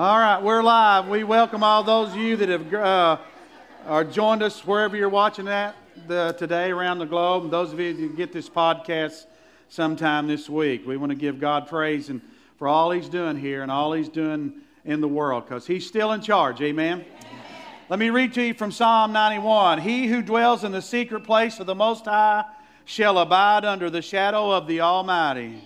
All right, we're live. We welcome all those of you that have uh, are joined us wherever you're watching that the, today around the globe, and those of you that get this podcast sometime this week. We want to give God praise and for all He's doing here and all He's doing in the world because He's still in charge. Amen. Amen. Let me read to you from Psalm 91. He who dwells in the secret place of the Most High shall abide under the shadow of the Almighty.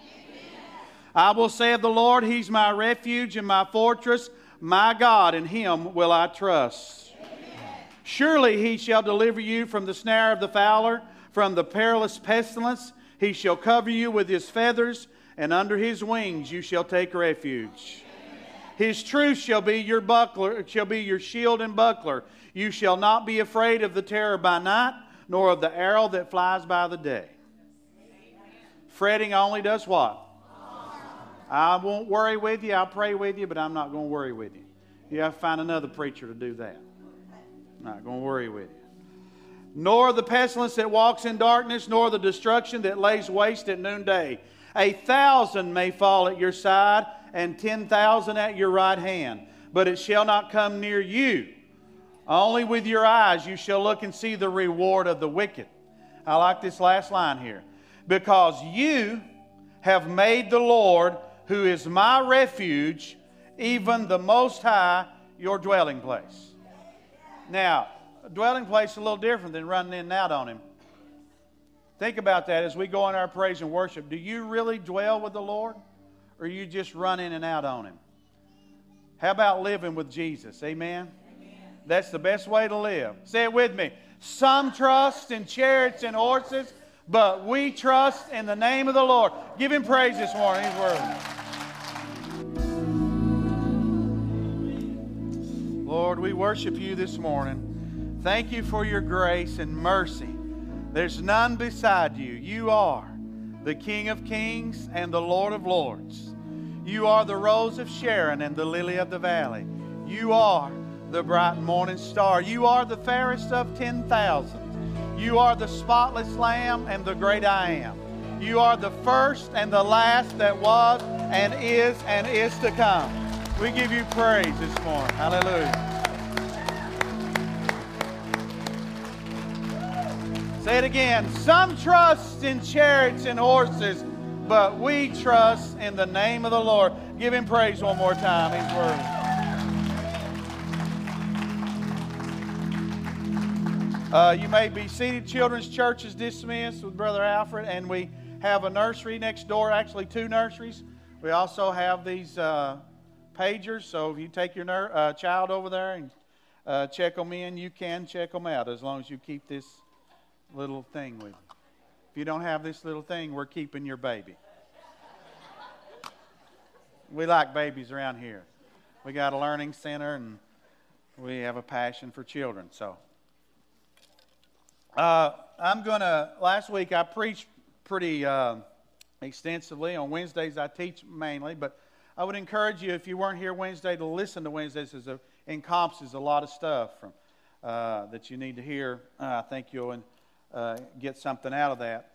I will say of the Lord, He's my refuge and my fortress, my God, in Him will I trust. Amen. Surely He shall deliver you from the snare of the fowler, from the perilous pestilence. He shall cover you with His feathers, and under His wings you shall take refuge. His truth shall be your buckler, shall be your shield and buckler. You shall not be afraid of the terror by night, nor of the arrow that flies by the day. Fretting only does what? I won't worry with you. I'll pray with you, but I'm not going to worry with you. You have to find another preacher to do that. I'm not going to worry with you. Nor the pestilence that walks in darkness, nor the destruction that lays waste at noonday. A thousand may fall at your side, and ten thousand at your right hand, but it shall not come near you. Only with your eyes you shall look and see the reward of the wicked. I like this last line here. Because you have made the Lord who is my refuge, even the Most High, your dwelling place. Now, dwelling place is a little different than running in and out on Him. Think about that as we go in our praise and worship. Do you really dwell with the Lord, or you just run in and out on Him? How about living with Jesus? Amen? Amen. That's the best way to live. Say it with me. Some trust in chariots and horses but we trust in the name of the Lord. Give him praise this morning. He's worthy. Lord, we worship you this morning. Thank you for your grace and mercy. There's none beside you. You are the King of kings and the Lord of lords. You are the rose of Sharon and the lily of the valley. You are the bright morning star. You are the fairest of 10,000. You are the spotless Lamb and the great I am. You are the first and the last that was and is and is to come. We give you praise this morning. Hallelujah. Say it again. Some trust in chariots and horses, but we trust in the name of the Lord. Give him praise one more time. He's worthy. Uh, you may be seated. Children's Church is dismissed with Brother Alfred, and we have a nursery next door, actually, two nurseries. We also have these uh, pagers, so if you take your ner- uh, child over there and uh, check them in, you can check them out as long as you keep this little thing with you. If you don't have this little thing, we're keeping your baby. We like babies around here. We got a learning center, and we have a passion for children, so. Uh, I'm going to, last week I preached pretty uh, extensively. On Wednesdays I teach mainly, but I would encourage you, if you weren't here Wednesday, to listen to Wednesdays. It encompasses a lot of stuff from, uh, that you need to hear. I think you'll uh, get something out of that.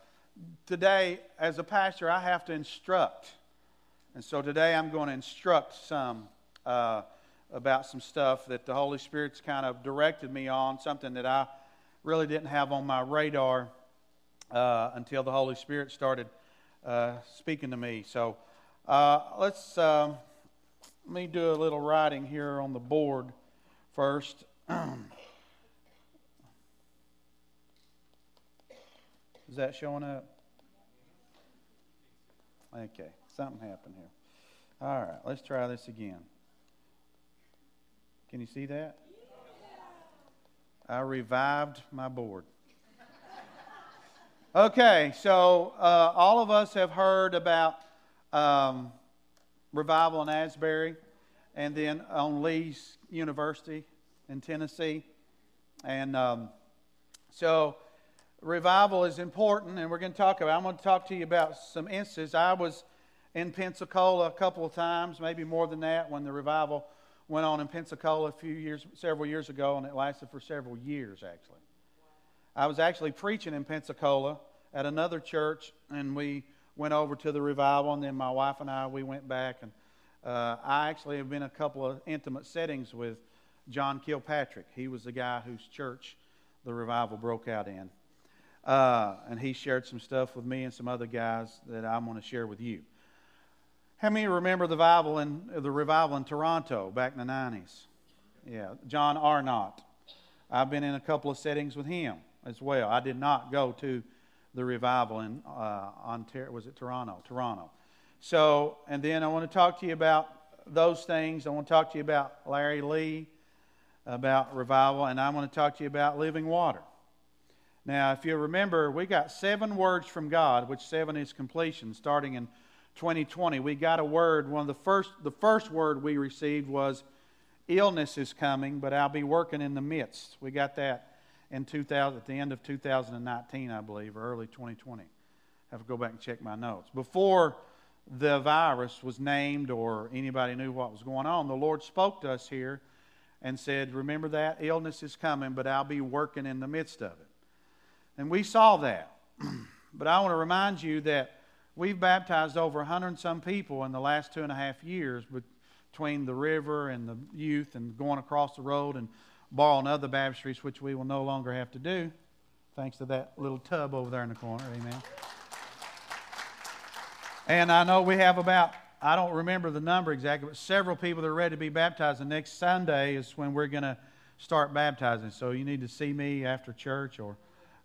Today, as a pastor, I have to instruct. And so today I'm going to instruct some uh, about some stuff that the Holy Spirit's kind of directed me on, something that I really didn't have on my radar uh, until the Holy Spirit started uh, speaking to me. So uh, let's um, let me do a little writing here on the board first. Is that showing up? Okay, something happened here. All right, let's try this again. Can you see that? I revived my board. Okay, so uh, all of us have heard about um, revival in Asbury and then on Lee's University in Tennessee. And um, so revival is important, and we're going to talk about I'm going to talk to you about some instances. I was in Pensacola a couple of times, maybe more than that, when the revival went on in Pensacola a few years, several years ago, and it lasted for several years, actually. I was actually preaching in Pensacola at another church, and we went over to the revival, and then my wife and I, we went back and Uh, I actually have been a couple of intimate settings with John Kilpatrick. He was the guy whose church the revival broke out in. Uh, and he shared some stuff with me and some other guys that I'm going to share with you. How many remember the revival in the revival in Toronto back in the 90s? Yeah, John Arnott. I've been in a couple of settings with him as well. I did not go to the revival in uh, Ontario. Was it Toronto? Toronto. So, and then I want to talk to you about those things. I want to talk to you about Larry Lee, about revival, and I want to talk to you about living water. Now, if you remember, we got seven words from God, which seven is completion, starting in 2020. We got a word. One of the first, the first word we received was illness is coming, but I'll be working in the midst. We got that in 2000, at the end of 2019, I believe, or early 2020. I have to go back and check my notes. Before the virus was named or anybody knew what was going on, the Lord spoke to us here and said, Remember that? Illness is coming, but I'll be working in the midst of it. And we saw that. but I want to remind you that we've baptized over 100 and some people in the last two and a half years between the river and the youth and going across the road and borrowing other baptistries, which we will no longer have to do, thanks to that little tub over there in the corner. Amen. And I know we have about, I don't remember the number exactly, but several people that are ready to be baptized. And next Sunday is when we're going to start baptizing. So you need to see me after church or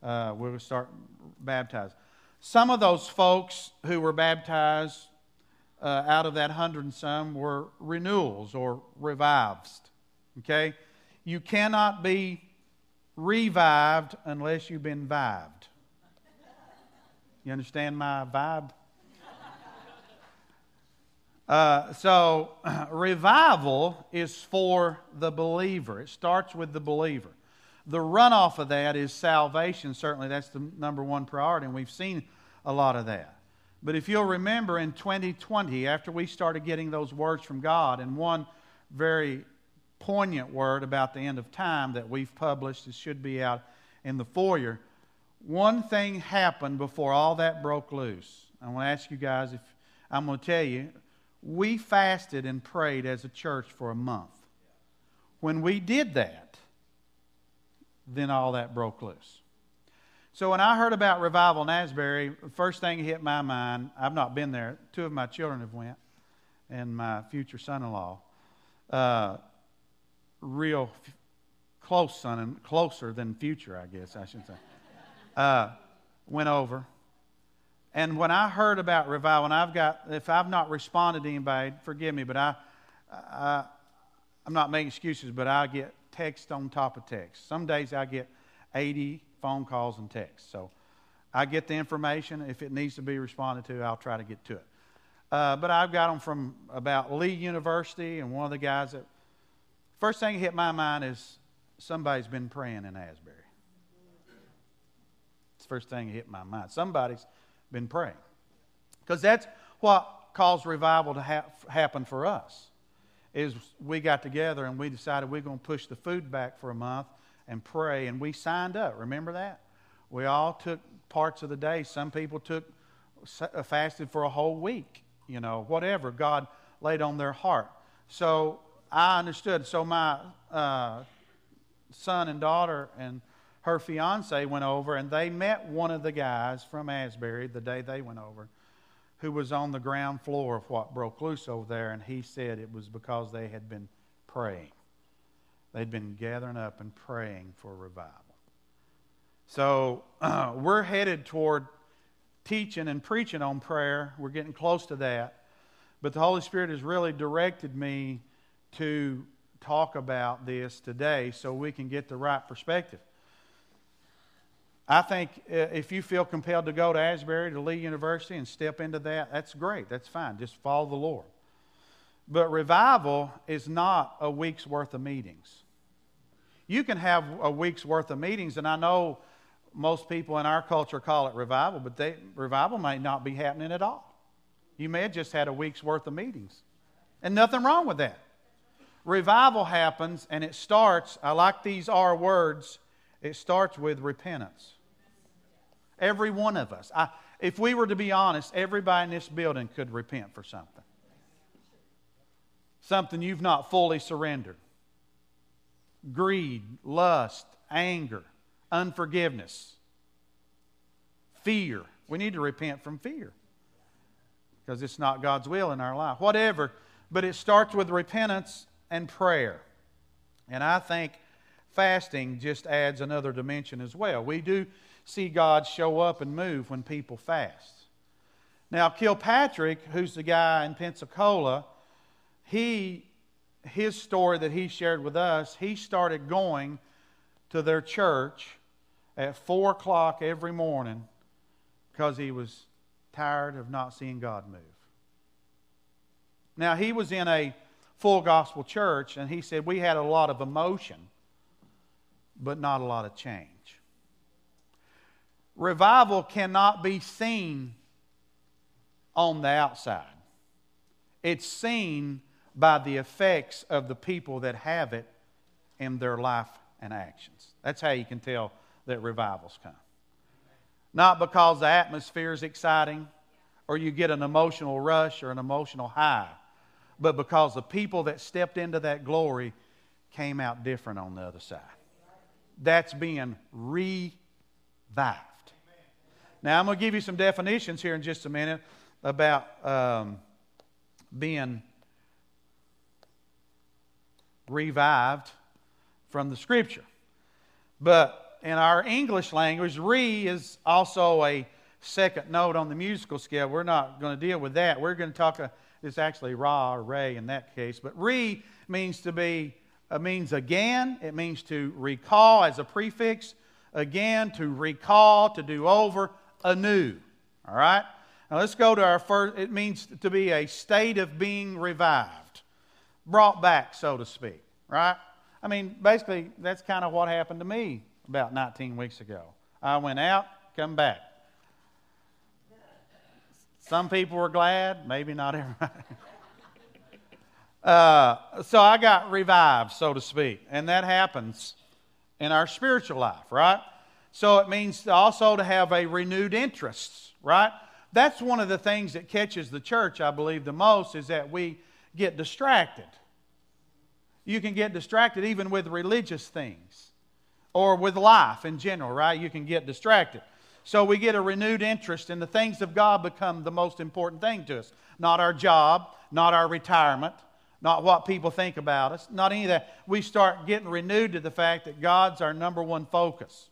uh, we'll start baptizing. Some of those folks who were baptized uh, out of that hundred and some were renewals or revives. Okay? You cannot be revived unless you've been vived. You understand my vibe? Uh, so, revival is for the believer. It starts with the believer. The runoff of that is salvation. Certainly, that's the number one priority, and we've seen a lot of that. But if you'll remember in 2020, after we started getting those words from God, and one very poignant word about the end of time that we've published, it should be out in the foyer. One thing happened before all that broke loose. I want to ask you guys if I'm going to tell you, we fasted and prayed as a church for a month. When we did that, then all that broke loose. So when I heard about revival in Asbury, the first thing hit my mind, I've not been there. Two of my children have went, and my future son-in-law, uh, real f- close son and closer than future, I guess I should say, uh, went over. And when I heard about revival, and I've got, if I've not responded to anybody, forgive me, but I, I I'm not making excuses, but I get text on top of text. Some days I get 80 phone calls and texts. So I get the information. If it needs to be responded to, I'll try to get to it. Uh, but I've got them from about Lee University, and one of the guys that first thing hit my mind is somebody's been praying in Asbury. It's the first thing that hit my mind. Somebody's been praying. Because that's what caused revival to ha- happen for us is we got together and we decided we're going to push the food back for a month and pray, and we signed up. Remember that? We all took parts of the day. Some people took uh, fasted for a whole week. You know, whatever God laid on their heart. So I understood. So my uh, son and daughter and her fiance went over, and they met one of the guys from Asbury the day they went over who was on the ground floor of what broke loose over there, and he said it was because they had been praying. They'd been gathering up and praying for revival. So uh, we're headed toward teaching and preaching on prayer. We're getting close to that. But the Holy Spirit has really directed me to talk about this today so we can get the right perspective. I think uh, if you feel compelled to go to Asbury, to Lee University, and step into that, that's great. That's fine. Just follow the Lord. But revival is not a week's worth of meetings. You can have a week's worth of meetings, and I know most people in our culture call it revival, but they, revival may not be happening at all. You may have just had a week's worth of meetings. And nothing wrong with that. Revival happens, and it starts, I like these R words, it starts with repentance. Every one of us. I, if we were to be honest, everybody in this building could repent for something. something you've not fully surrendered greed, lust, anger, unforgiveness, fear. We need to repent from fear because it's not God's will in our life. Whatever, but it starts with repentance and prayer. And I think fasting just adds another dimension as well. We do see God show up and move when people fast. Now, Kilpatrick, who's the guy in Pensacola, he his story that he shared with us, he started going to their church at four o'clock every morning because he was tired of not seeing God move. Now, he was in a full gospel church, and he said we had a lot of emotion, but not a lot of change. Revival cannot be seen on the outside, it's seen by the effects of the people that have it in their life and actions. That's how you can tell that revivals come. Not because the atmosphere is exciting or you get an emotional rush or an emotional high, but because the people that stepped into that glory came out different on the other side. That's being revived. Now, I'm going to give you some definitions here in just a minute about um, being revived from the scripture. But in our English language, re is also a second note on the musical scale. We're not going to deal with that. We're going to talk, uh, it's actually ra or re in that case. But re means to be, uh, means again. It means to recall as a prefix. Again, to recall, to do over, anew. All right? Now let's go to our first, it means to be a state of being revived brought back, so to speak, right? I mean, basically, that's kind of what happened to me about 19 weeks ago. I went out, come back. Some people were glad, maybe not everybody. uh, so I got revived, so to speak. And that happens in our spiritual life, right? So it means also to have a renewed interest, right? That's one of the things that catches the church, I believe, the most is that we get distracted. You can get distracted even with religious things or with life in general, right? You can get distracted. So we get a renewed interest, and the things of God become the most important thing to us. Not our job, not our retirement, not what people think about us, not any of that. We start getting renewed to the fact that God's our number one focus.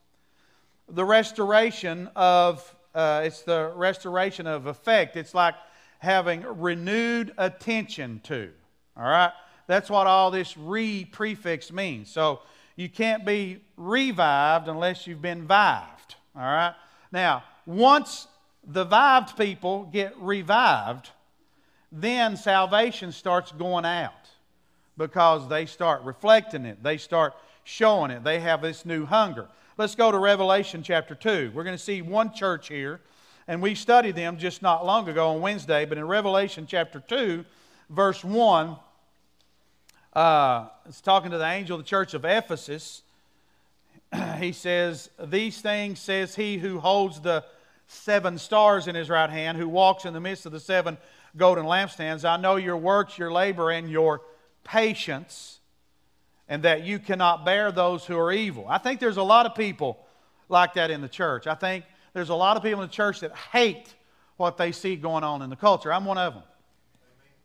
The restoration of, uh, it's the restoration of effect. It's like having renewed attention to. All right? That's what all this re prefix means. So you can't be revived unless you've been vived. All right? Now, once the vived people get revived, then salvation starts going out because they start reflecting it, they start showing it, they have this new hunger. Let's go to Revelation chapter 2. We're going to see one church here and we studied them just not long ago on Wednesday, but in Revelation chapter 2, verse 1, uh, it's talking to the angel of the church of Ephesus. he says, These things says he who holds the seven stars in his right hand, who walks in the midst of the seven golden lampstands. I know your works, your labor, and your patience, and that you cannot bear those who are evil. I think there's a lot of people like that in the church. I think there's a lot of people in the church that hate what they see going on in the culture. I'm one of them.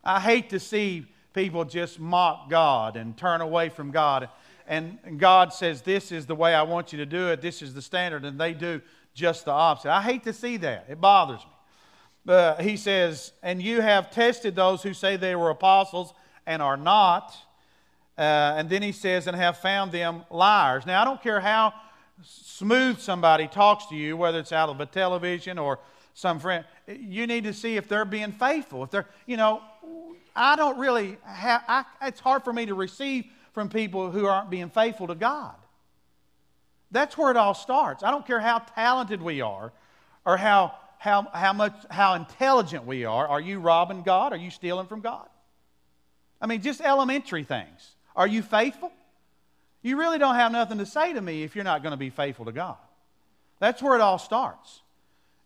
I hate to see people just mock God and turn away from God. And God says, This is the way I want you to do it, this is the standard, and they do just the opposite. I hate to see that. It bothers me. But he says, And you have tested those who say they were apostles and are not. Uh, and then he says, And have found them liars. Now, I don't care how smooth somebody talks to you, whether it's out of a television or some friend, you need to see if they're being faithful. If they're, you know, I don't really have, I, it's hard for me to receive from people who aren't being faithful to God. That's where it all starts. I don't care how talented we are or how, how, how much, how intelligent we are. Are you robbing God? Are you stealing from God? I mean, just elementary things. Are you faithful? You really don't have nothing to say to me if you're not going to be faithful to God. That's where it all starts.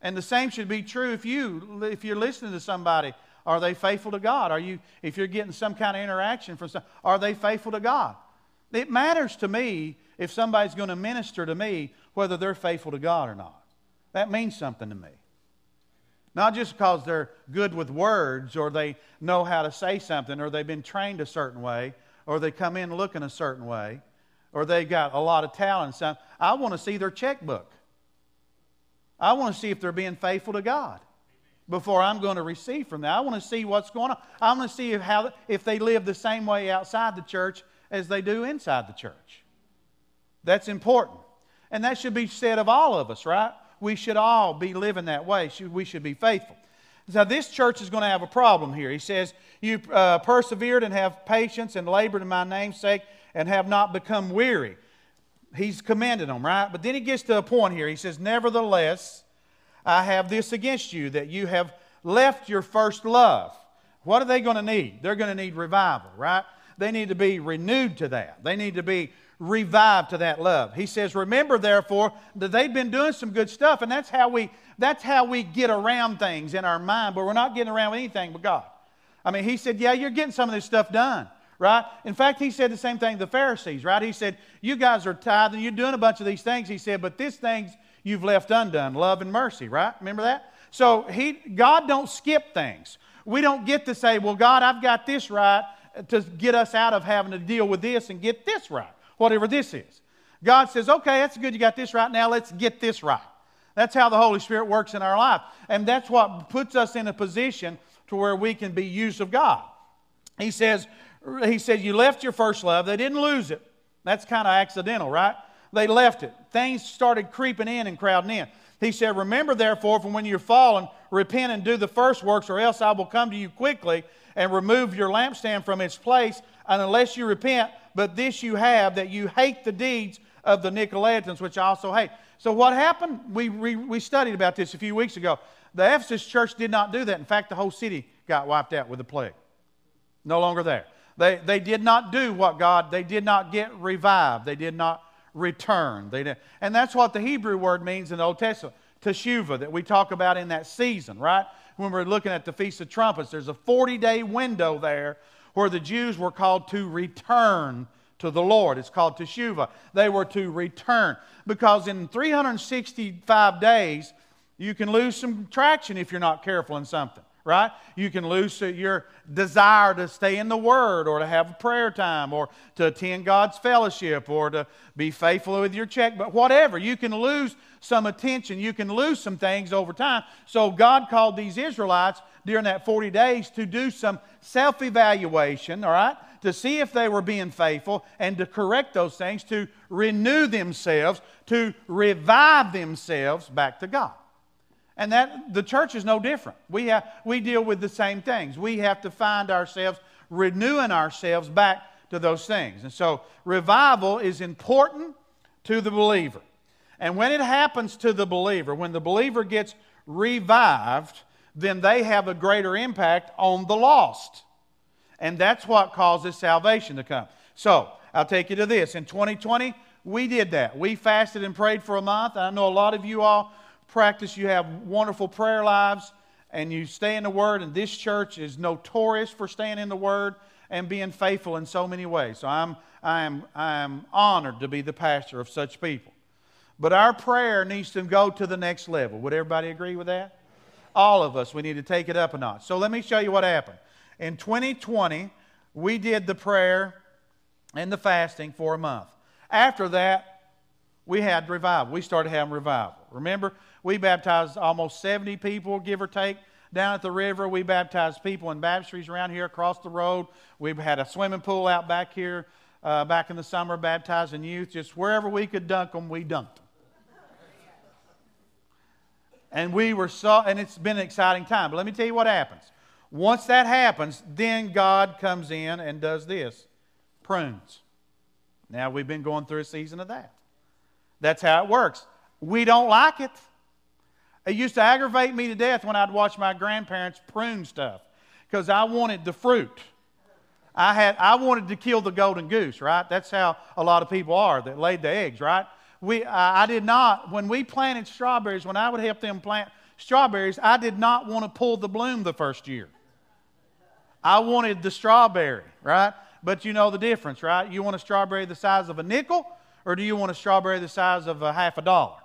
And the same should be true if you if you're listening to somebody Are they faithful to God? Are you, if you're getting some kind of interaction from some, are they faithful to God? It matters to me if somebody's going to minister to me whether they're faithful to God or not. That means something to me. Not just because they're good with words or they know how to say something or they've been trained a certain way or they come in looking a certain way or they got a lot of talent. So I want to see their checkbook. I want to see if they're being faithful to God before I'm going to receive from them. I want to see what's going on. I want to see if, how, if they live the same way outside the church as they do inside the church. That's important. And that should be said of all of us, right? We should all be living that way. We should be faithful. Now, this church is going to have a problem here. He says, You uh, persevered and have patience and labored in my name's sake and have not become weary. He's commending them, right? But then he gets to a point here. He says, Nevertheless, I have this against you, that you have left your first love. What are they going to need? They're going to need revival, right? They need to be renewed to that. They need to be revived to that love. He says, Remember, therefore, that they've been doing some good stuff, and that's how we that's how we get around things in our mind, but we're not getting around with anything but God. I mean, he said, Yeah, you're getting some of this stuff done, right? In fact, he said the same thing to the Pharisees, right? He said, You guys are tithing, you're doing a bunch of these things. He said, But this things you've left undone love and mercy, right? Remember that? So he, God don't skip things. We don't get to say, Well, God, I've got this right to get us out of having to deal with this and get this right whatever this is. God says, okay, that's good, you got this right now, let's get this right. That's how the Holy Spirit works in our life. And that's what puts us in a position to where we can be used of God. He says, he said, You left your first love. They didn't lose it. That's kind of accidental, right? They left it. Things started creeping in and crowding in. He said, Remember, therefore, from when you're fallen, repent and do the first works, or else I will come to you quickly and remove your lampstand from its place. And unless you repent, but this you have, that you hate the deeds of the Nicolaitans, which I also hate. So what happened? We, we, we studied about this a few weeks ago. The Ephesus church did not do that. In fact, the whole city got wiped out with the plague. No longer there. They, they did not do what God, they did not get revived. They did not return. They did, and that's what the Hebrew word means in the Old Testament, teshuva, that we talk about in that season, right? When we're looking at the Feast of Trumpets, there's a 40 day window there where the Jews were called to return to the Lord. It's called Teshuvah. They were to return because in 365 days, you can lose some traction if you're not careful in something, right? You can lose uh, your desire to stay in the Word or to have a prayer time or to attend God's fellowship or to be faithful with your check, but whatever. You can lose some attention. You can lose some things over time. So God called these Israelites during that 40 days to do some self evaluation, all right, to see if they were being faithful and to correct those things, to renew themselves, to revive themselves back to God. And that the church is no different. We, have, we deal with the same things. We have to find ourselves renewing ourselves back to those things. And so revival is important to the believer. And when it happens to the believer, when the believer gets revived, then they have a greater impact on the lost. And that's what causes salvation to come. So, I'll take you to this. In 2020, we did that. We fasted and prayed for a month. I know a lot of you all practice, you have wonderful prayer lives, and you stay in the Word, and this church is notorious for staying in the Word and being faithful in so many ways. So I'm, I'm, I'm honored to be the pastor of such people. But our prayer needs to go to the next level. Would everybody agree with that? All of us, we need to take it up a notch. So let me show you what happened. In 2020, we did the prayer and the fasting for a month. After that, we had revival. We started having revival. Remember, we baptized almost 70 people, give or take, down at the river. We baptized people in baptistries around here across the road. We've had a swimming pool out back here uh, back in the summer, baptizing youth. Just wherever we could dunk them, we dunked them. And we were so, and it's been an exciting time. But let me tell you what happens. Once that happens, then God comes in and does this prunes. Now we've been going through a season of that. That's how it works. We don't like it. It used to aggravate me to death when I'd watch my grandparents prune stuff because I wanted the fruit. I, had, I wanted to kill the golden goose, right? That's how a lot of people are that laid the eggs, right? we, I did not, when we planted strawberries, when I would help them plant strawberries, I did not want to pull the bloom the first year. I wanted the strawberry, right? But you know the difference, right? You want a strawberry the size of a nickel, or do you want a strawberry the size of a half a dollar?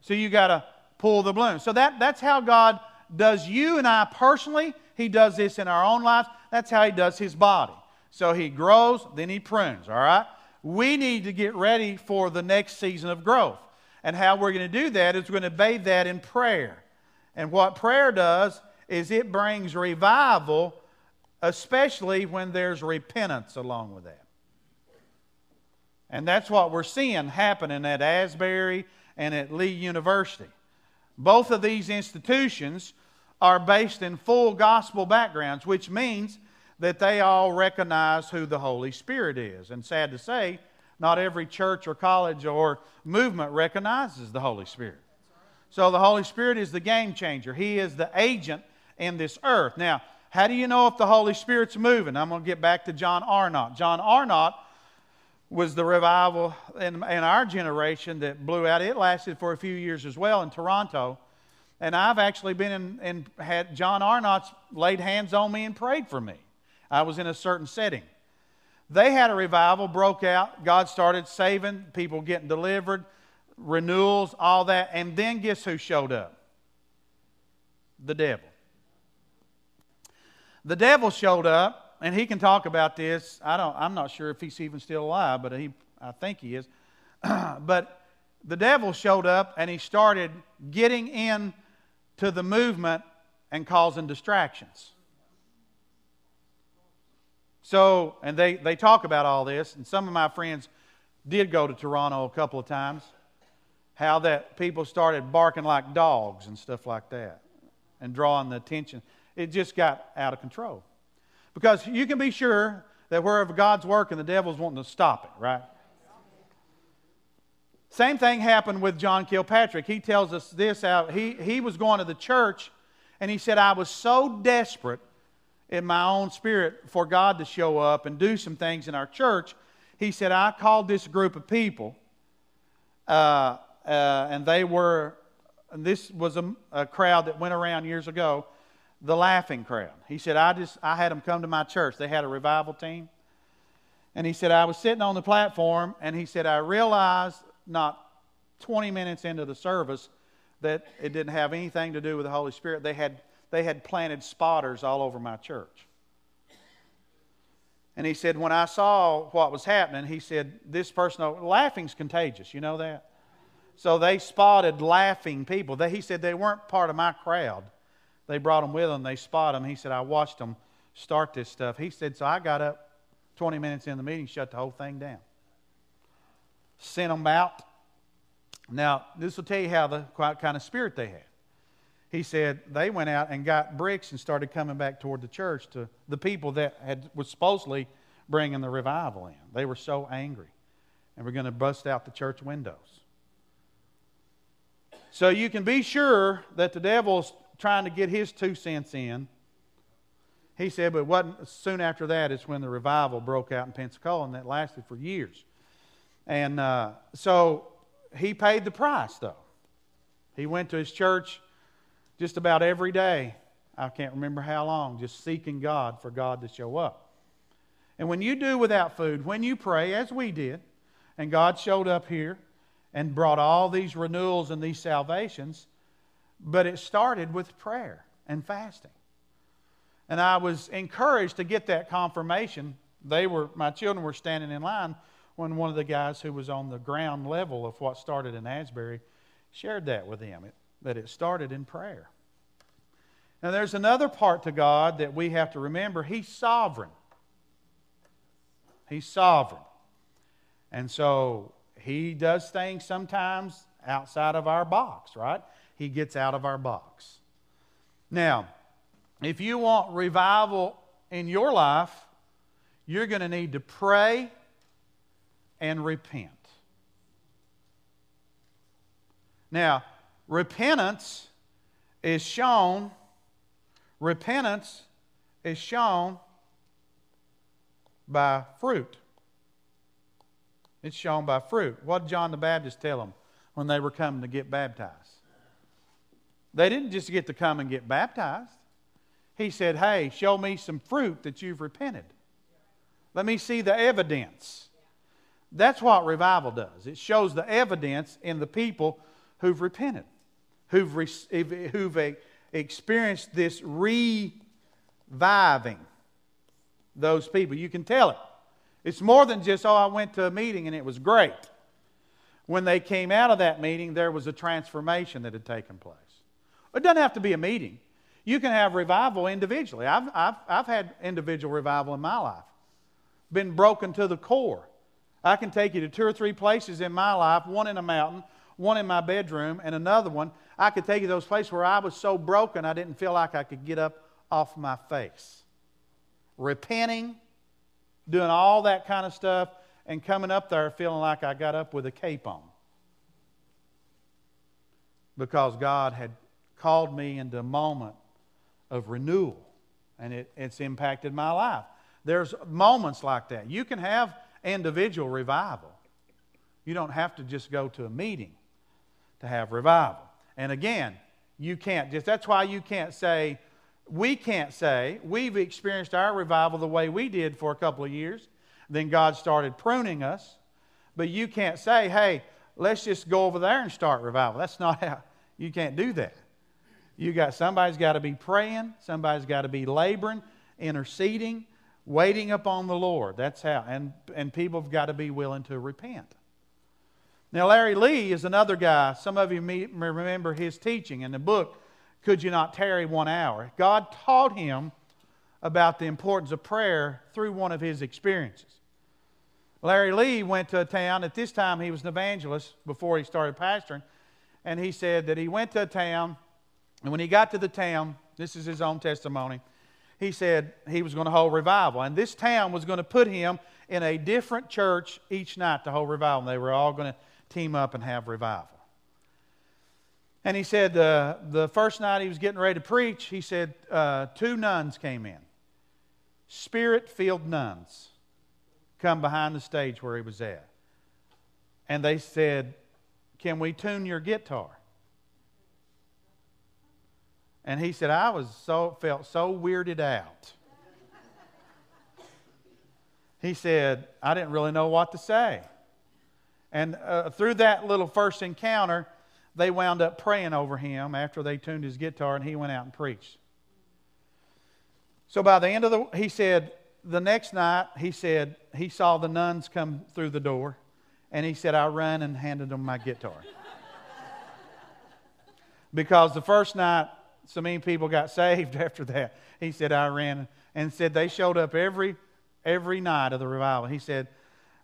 So you got to pull the bloom. So that, that's how God does you and I personally. He does this in our own lives. That's how He does His body. So He grows, then He prunes, all right? We need to get ready for the next season of growth. And how we're going to do that is we're going to bathe that in prayer. And what prayer does is it brings revival, especially when there's repentance along with that. And that's what we're seeing happening at Asbury and at Lee University. Both of these institutions are based in full gospel backgrounds, which means that they all recognize who the Holy Spirit is. And sad to say, not every church or college or movement recognizes the Holy Spirit. So the Holy Spirit is the game changer. He is the agent in this earth. Now, how do you know if the Holy Spirit's moving? I'm going to get back to John Arnott. John Arnott was the revival in, in our generation that blew out. It lasted for a few years as well in Toronto. And I've actually been in and had John Arnott's laid hands on me and prayed for me. I was in a certain setting. They had a revival, broke out. God started saving, people getting delivered, renewals, all that. And then guess who showed up? The devil. The devil showed up, and he can talk about this. I don't, I'm not sure if he's even still alive, but he, I think he is. but the devil showed up, and he started getting in to the movement and causing distractions. So, and they, they talk about all this, and some of my friends did go to Toronto a couple of times. How that people started barking like dogs and stuff like that, and drawing the attention. It just got out of control. Because you can be sure that wherever God's working, the devil's wanting to stop it, right? Same thing happened with John Kilpatrick. He tells us this out. He, he was going to the church, and he said, I was so desperate in my own spirit for God to show up and do some things in our church. He said, I called this group of people, uh, uh, and they were, and this was a, a crowd that went around years ago, the laughing crowd. He said, I just, I had them come to my church. They had a revival team. And he said, I was sitting on the platform, and he said, I realized not 20 minutes into the service that it didn't have anything to do with the Holy Spirit. They had they had planted spotters all over my church. And he said, when I saw what was happening, he said, this person, laughing's contagious. You know that? So they spotted laughing people. They, he said they weren't part of my crowd. They brought him with them. They spotted him. He said, I watched them start this stuff. He said, so I got up 20 minutes in the meeting, shut the whole thing down. Sent them out. Now, this will tell you how the kind of spirit they had he said they went out and got bricks and started coming back toward the church to the people that had was supposedly bringing the revival in. They were so angry and were going to bust out the church windows. So you can be sure that the devil's trying to get his two cents in. He said, but wasn't soon after that is when the revival broke out in Pensacola, and that lasted for years. And uh, so he paid the price, though. He went to his church just about every day. I can't remember how long, just seeking God for God to show up. And when you do without food, when you pray, as we did, and God showed up here and brought all these renewals and these salvations, but it started with prayer and fasting. And I was encouraged to get that confirmation. They were, my children were standing in line when one of the guys who was on the ground level of what started in Asbury shared that with them. It that it started in prayer. Now, there's another part to God that we have to remember He's sovereign. He's sovereign. And so He does things sometimes outside of our box, right? He gets out of our box. Now, if you want revival in your life, you're going to need to pray and repent. Now, repentance is shown repentance is shown by fruit it's shown by fruit what did john the baptist tell them when they were coming to get baptized they didn't just get to come and get baptized He said, Hey, show me some fruit that you've repented. Let me see the evidence. That's what revival does. It shows the evidence in the people who've repented, who've, who've experienced this reviving those people. You can tell it. It's more than just, oh, I went to a meeting and it was great. When they came out of that meeting, there was a transformation that had taken place. It doesn't have to be a meeting. You can have revival individually. I've, I've, I've had individual revival in my life, been broken to the core. I can take you to two or three places in my life one in a mountain, one in my bedroom, and another one. I could take you to those places where I was so broken I didn't feel like I could get up off my face. Repenting, doing all that kind of stuff, and coming up there feeling like I got up with a cape on. Because God had called me into a moment of renewal, and it, it's impacted my life. There's moments like that. You can have individual revival. You don't have to just go to a meeting to have revival. And again, you can't just, that's why you can't say, we can't say, we've experienced our revival the way we did for a couple of years. Then God started pruning us. But you can't say, hey, let's just go over there and start revival. That's not how, you can't do that. You got somebody's got to be praying, somebody's got to be laboring, interceding, waiting upon the Lord. That's how. And, and people have got to be willing to repent. Now, Larry Lee is another guy. Some of you may remember his teaching in the book, Could You Not Tarry One Hour? God taught him about the importance of prayer through one of his experiences. Larry Lee went to a town, at this time he was an evangelist before he started pastoring, and he said that he went to a town, and when he got to the town, this is his own testimony, he said he was going to hold revival. And this town was going to put him in a different church each night to hold revival. And They were all going to team up and have revival. And he said uh, the first night he was getting ready to preach, he said uh, two nuns came in, spirit filled nuns, come behind the stage where he was at. And they said, Can we tune your guitar? And he said, I was so felt so weirded out. He said, I didn't really know what to say. And uh, through that little first encounter, they wound up praying over him after they tuned his guitar and he went out and preached. So by the end of the, he said, the next night, he said, he saw the nuns come through the door and he said, I ran and handed them my guitar. because the first night, so many people got saved after that. He said, I ran and said they showed up every, every night of the revival. He said,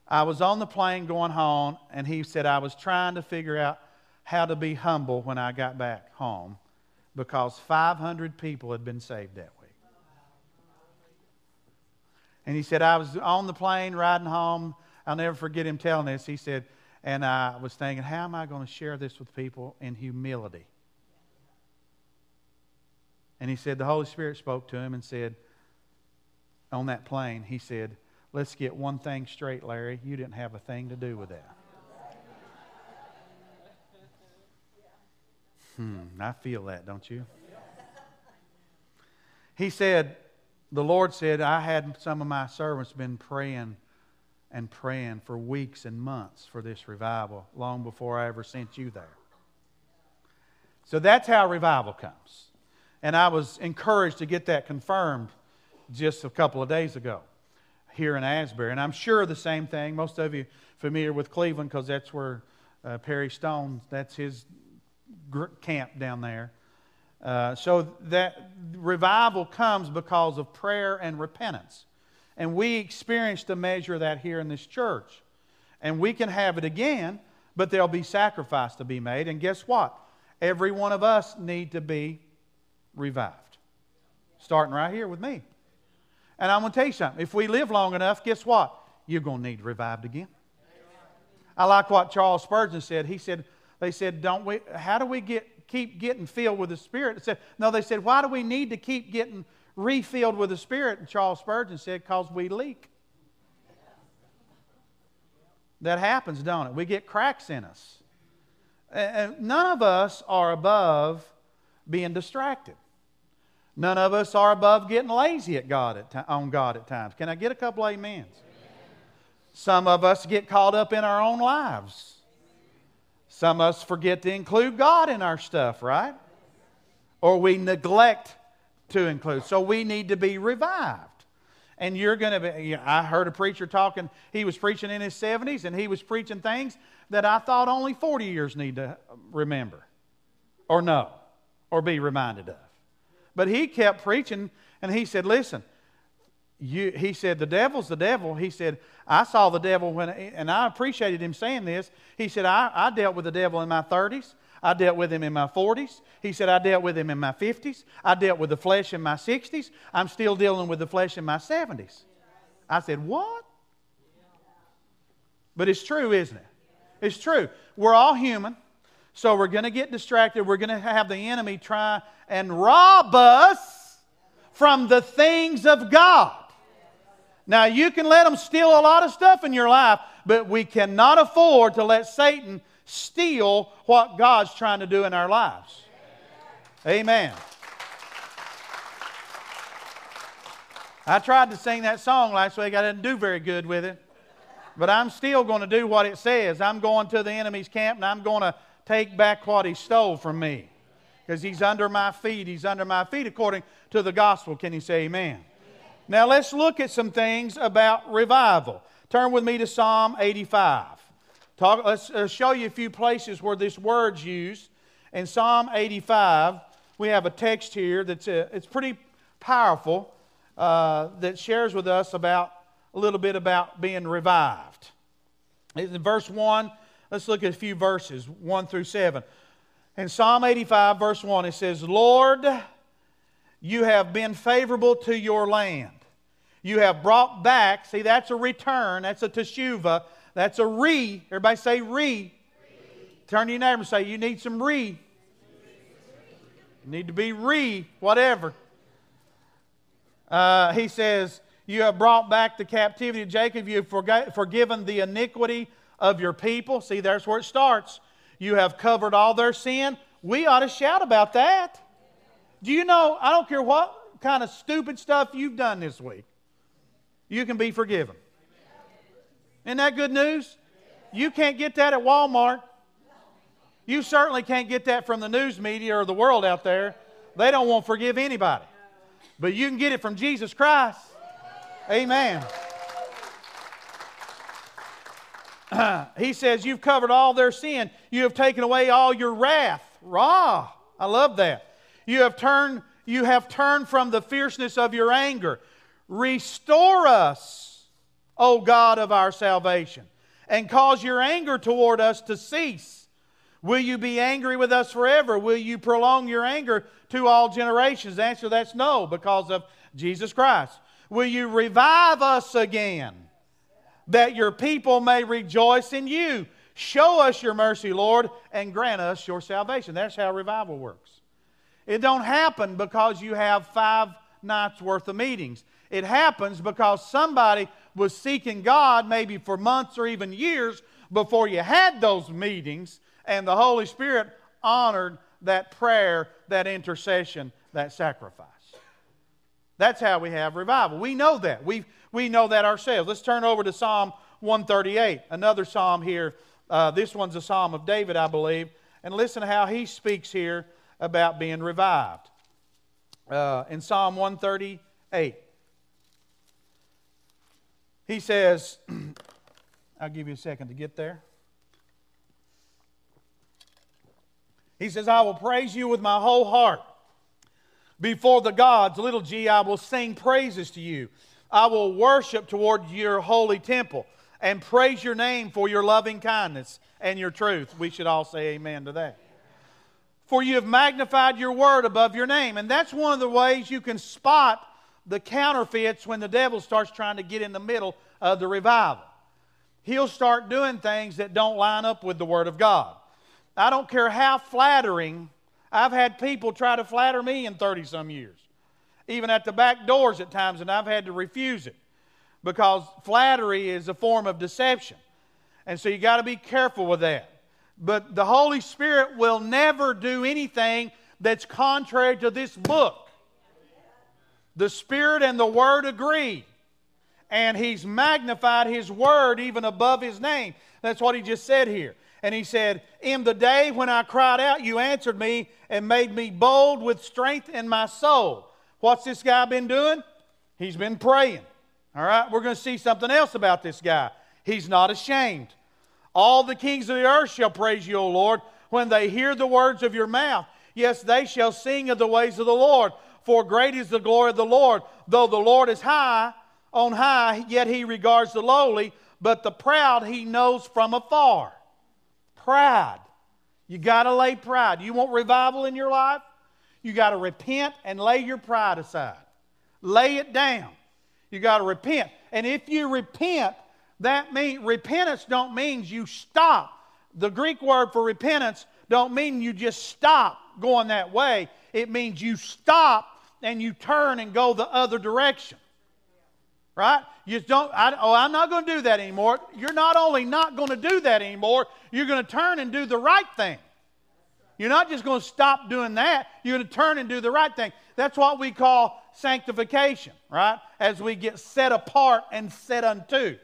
I was on the plane going home, and he said, I was trying to figure out how to be humble when I got back home because 500 people had been saved that week. And he said, I was on the plane riding home. I'll never forget him telling this. He said, and I was thinking, how am I going to share this with people in humility? And he said, the Holy Spirit spoke to him and said, on that plane, he said, Let's get one thing straight, Larry. You didn't have a thing to do with that. Hmm, I feel that, don't you? He said, the Lord said, I had some of my servants been praying and praying for weeks and months for this revival, long before I ever sent you there. So that's how revival comes. And I was encouraged to get that confirmed just a couple of days ago here in Asbury. And I'm sure the same thing. Most of you familiar with Cleveland because that's where uh, Perry Stone, that's his gr- camp down there. Uh, so that revival comes because of prayer and repentance. And we experienced a measure of that here in this church. And we can have it again, but there'll be sacrifice to be made. And guess what? Every one of us need to be revived. Starting right here with me. And I'm going to tell you something. If we live long enough, guess what? You're going to need revived again. I like what Charles Spurgeon said. He said, they said, don't we, how do we get, keep getting filled with the Spirit? Said, no, they said, why do we need to keep getting refilled with the Spirit? And Charles Spurgeon said, because we leak. That happens, don't it? We get cracks in us. And none of us are above being distracted. None of us are above getting lazy at God at on God at times. Can I get a couple amens? Some of us get caught up in our own lives. Some of us forget to include God in our stuff, right? Or we neglect to include. So we need to be revived. And you're going to be, I heard a preacher talking, he was preaching in his 70s, and he was preaching things that I thought only 40 years need to remember, or know, or be reminded of. But he kept preaching, and he said, Listen, you, he said, The devil's the devil. He said, I saw the devil when, and I appreciated him saying this. He said, I, I dealt with the devil in my 30s. I dealt with him in my 40s. He said, I dealt with him in my 50s. I dealt with the flesh in my 60s. I'm still dealing with the flesh in my 70s. I said, What? But it's true, isn't it? It's true. We're all human. So we're going to get distracted. We're going to have the enemy try and rob us from the things of God. Now, you can let them steal a lot of stuff in your life, but we cannot afford to let Satan steal what God's trying to do in our lives. Amen. I tried to sing that song last week. I didn't do very good with it. But I'm still going to do what it says. I'm going to the enemy's camp and I'm going to take back what he stole from me. Because he's under my feet. He's under my feet according to the gospel. Can you say amen? Now let's look at some things about revival. Turn with me to Psalm 85. Talk, let's uh, show you a few places where this word's used. In Psalm 85, we have a text here that's uh, it's pretty powerful uh, that shares with us about a little bit about being revived. In verse 1, let's look at a few verses, 1 through 7. In Psalm 85, verse 1, it says, Lord, you have been favorable to your land. You have brought back, see, that's a return, that's a teshuva, that's a re. Everybody say re. re. Turn to your neighbor and say, You need some re. You need to be re, whatever. Uh, he says, You have brought back the captivity of Jacob. You have forgiven the iniquity of your people. See, there's where it starts. You have covered all their sin. We ought to shout about that. Do you know, I don't care what kind of stupid stuff you've done this week, you can be forgiven. Isn't that good news? You can't get that at Walmart. You certainly can't get that from the news media or the world out there. They don't want to forgive anybody. But you can get it from Jesus Christ. Amen. he says, You've covered all their sin. You have taken away all your wrath. Rah. I love that. You have turned, you have turned from the fierceness of your anger. Restore us, O God of our salvation, and cause your anger toward us to cease. Will you be angry with us forever? Will you prolong your anger to all generations? The answer that's no, because of Jesus Christ. Will you revive us again, that your people may rejoice in you? Show us your mercy, Lord, and grant us your salvation. That's how revival works. It don't happen because you have five nights worth of meetings. It happens because somebody was seeking God maybe for months or even years before you had those meetings, and the Holy Spirit honored that prayer, that intercession, that sacrifice. That's how we have revival. We know that. We, we know that ourselves. Let's turn over to Psalm 138, another psalm here. Uh, this one's a psalm of David, I believe. And listen to how he speaks here about being revived. Uh, in Psalm 138, he says, I'll give you a second to get there. He says, I will praise you with my whole heart. Before the gods, little g, I will sing praises to you. I will worship toward your holy temple and praise your name for your loving kindness and your truth. We should all say amen to that for you have magnified your word above your name. And that's one of the ways you can spot the counterfeits when the devil starts trying to get in the middle of the revival. He'll start doing things that don't line up with the word of God. I don't care how flattering, I've had people try to flatter me in 30 some years, even at the back doors at times, and I've had to refuse it because flattery is a form of deception. And so you got to be careful with that. But the Holy Spirit will never do anything that's contrary to this book. The Spirit and the Word agree. And He's magnified His Word even above His name. That's what He just said here. And He said, In the day when I cried out, you answered me and made me bold with strength in my soul. What's this guy been doing? He's been praying. All right, we're going to see something else about this guy. He's not ashamed. All the kings of the earth shall praise you, O Lord, when they hear the words of your mouth. Yes, they shall sing of the ways of the Lord, for great is the glory of the Lord. Though the Lord is high, on high, yet he regards the lowly, but the proud he knows from afar. Pride. You got to lay pride. You want revival in your life? You got to repent and lay your pride aside. Lay it down. You got to repent. And if you repent, that means repentance don't mean you stop. The Greek word for repentance don't mean you just stop going that way. It means you stop and you turn and go the other direction. Right? You don't, I, oh, I'm not going to do that anymore. You're not only not going to do that anymore, you're going to turn and do the right thing. You're not just going to stop doing that, you're going to turn and do the right thing. That's what we call sanctification, right? As we get set apart and set unto.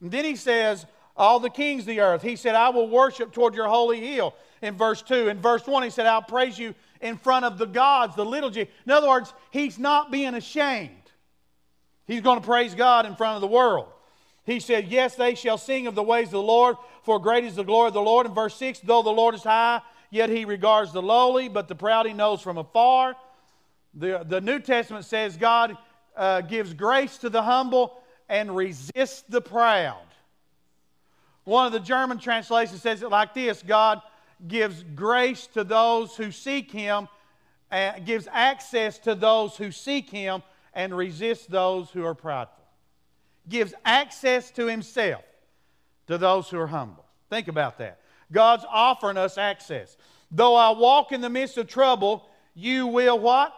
And then he says, All the kings of the earth, he said, I will worship toward your holy hill in verse 2. In verse 1, he said, I'll praise you in front of the gods, the little g. In other words, he's not being ashamed. He's going to praise God in front of the world. He said, Yes, they shall sing of the ways of the Lord, for great is the glory of the Lord. In verse 6, though the Lord is high, yet he regards the lowly, but the proud he knows from afar. The, the New Testament says God uh, gives grace to the humble and resists the proud. One of the German translations says it like this God gives grace to those who seek him, and gives access to those who seek him, and resists those who are prideful. Gives access to himself to those who are humble. Think about that. God's offering us access. Though I walk in the midst of trouble, you will what?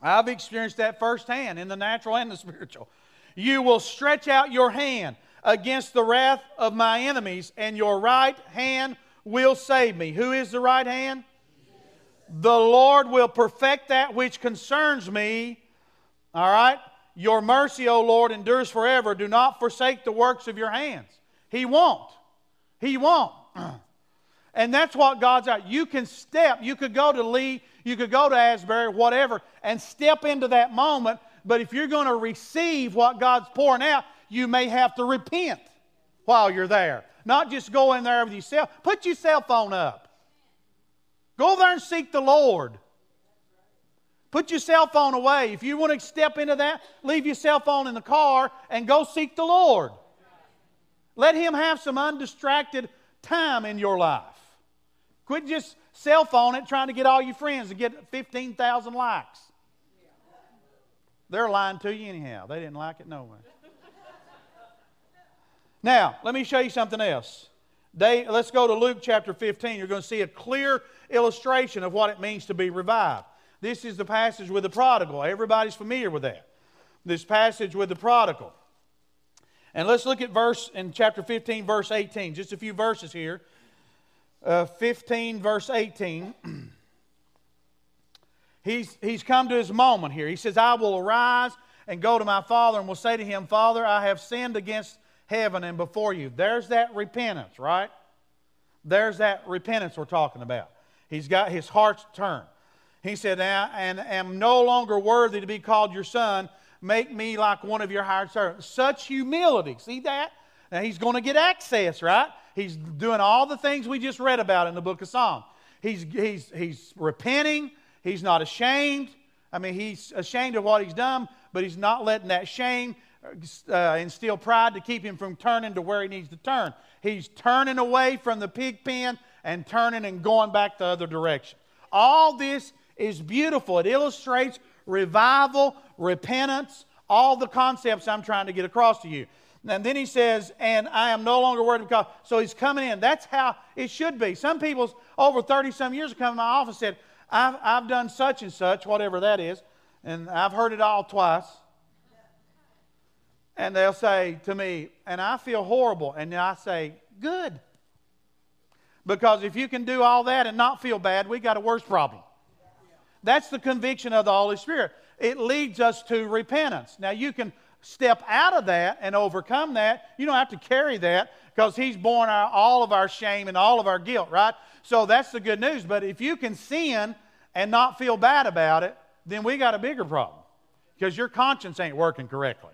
I've experienced that firsthand in the natural and the spiritual. You will stretch out your hand against the wrath of my enemies, and your right hand will save me. Who is the right hand? The Lord will perfect that which concerns me. All right? Your mercy, O Lord, endures forever. Do not forsake the works of your hands. He won't. He won't. and that's what God's out. You can step, you could go to Lee, you could go to Asbury, whatever, and step into that moment. But if you're going to receive what God's pouring out, you may have to repent while you're there. Not just go in there with yourself. Put your cell phone up. Go there and seek the Lord. Put your cell phone away. If you want to step into that, leave your cell phone in the car and go seek the Lord. Let Him have some undistracted time in your life. Quit just cell phone it trying to get all your friends to get 15,000 likes. They're lying to you anyhow. They didn't like it no way. Now, let me show you something else. They, let's go to Luke chapter 15. You're going to see a clear illustration of what it means to be revived. This is the passage with the prodigal. Everybody's familiar with that. This passage with the prodigal. And let's look at verse in chapter 15, verse 18. Just a few verses here. Uh, 15, verse 18. he's, he's come to his moment here. He says, I will arise and go to my father and will say to him, Father, I have sinned against heaven and before you. There's that repentance, right? There's that repentance we're talking about. He's got his heart's turned. He said, and am no longer worthy to be called your son make me like one of your hired servants. Such humility. See that? Now he's going to get access, right? He's doing all the things we just read about in the book of Psalms. He's, he's, he's repenting. He's not ashamed. I mean, he's ashamed of what he's done, but he's not letting that shame uh, instill pride to keep him from turning to where he needs to turn. He's turning away from the pig pen and turning and going back the other direction. All this is beautiful. It illustrates revival, repentance, all the concepts I'm trying to get across to you. And then he says, and I am no longer worried because, so he's coming in. That's how it should be. Some people over 30 some years come to my office and said, I've, I've done such and such, whatever that is, and I've heard it all twice. And they'll say to me, and I feel horrible. And I say, good. Because if you can do all that and not feel bad, we got a worse problem. That's the conviction of the Holy Spirit. it leads us to repentance. Now, you can step out of that and overcome that. You don't have to carry that because He's borne our, all of our shame and all of our guilt, right? So that's the good news. But if you can sin and not feel bad about it, then we got a bigger problem because your conscience ain't working correctly.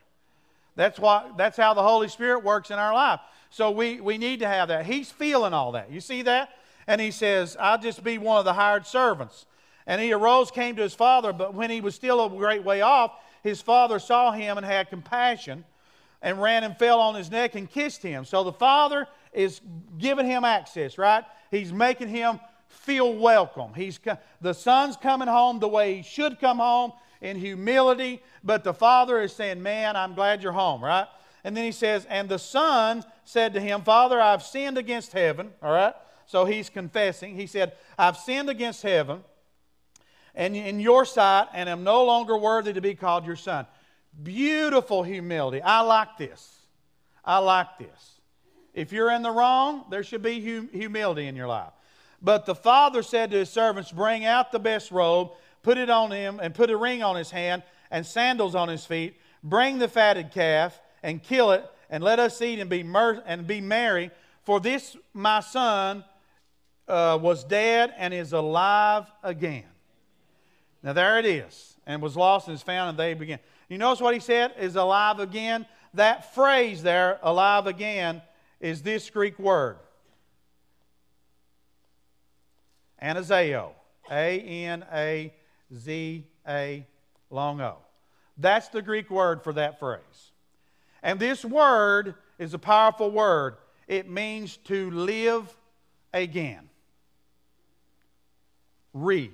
That's, why, that's how the Holy Spirit works in our life. So we, we need to have that. He's feeling all that. You see that? And he says, I'll just be one of the hired servants. And he arose, came to his father, but when he was still a great way off, his father saw him and had compassion and ran and fell on his neck and kissed him. So the father is giving him access, right? He's making him feel welcome. He's, the son's coming home the way he should come home in humility, but the father is saying, Man, I'm glad you're home, right? And then he says, And the son said to him, Father, I've sinned against heaven, all right? So he's confessing. He said, I've sinned against heaven and in your sight, and am no longer worthy to be called your son. Beautiful humility. I like this. I like this. If you're in the wrong, there should be humility in your life. But the father said to his servants, Bring out the best robe, put it on him, and put a ring on his hand, and sandals on his feet. Bring the fatted calf, and kill it, and let us eat and be, mer- and be merry. For this my son uh, was dead and is alive again. Now there it is, and was lost and is found, and they began. You notice what he said is alive again? That phrase there, alive again, is this Greek word. Anazao. A N A Z A long O. That's the Greek word for that phrase. And this word is a powerful word. It means to live again. Re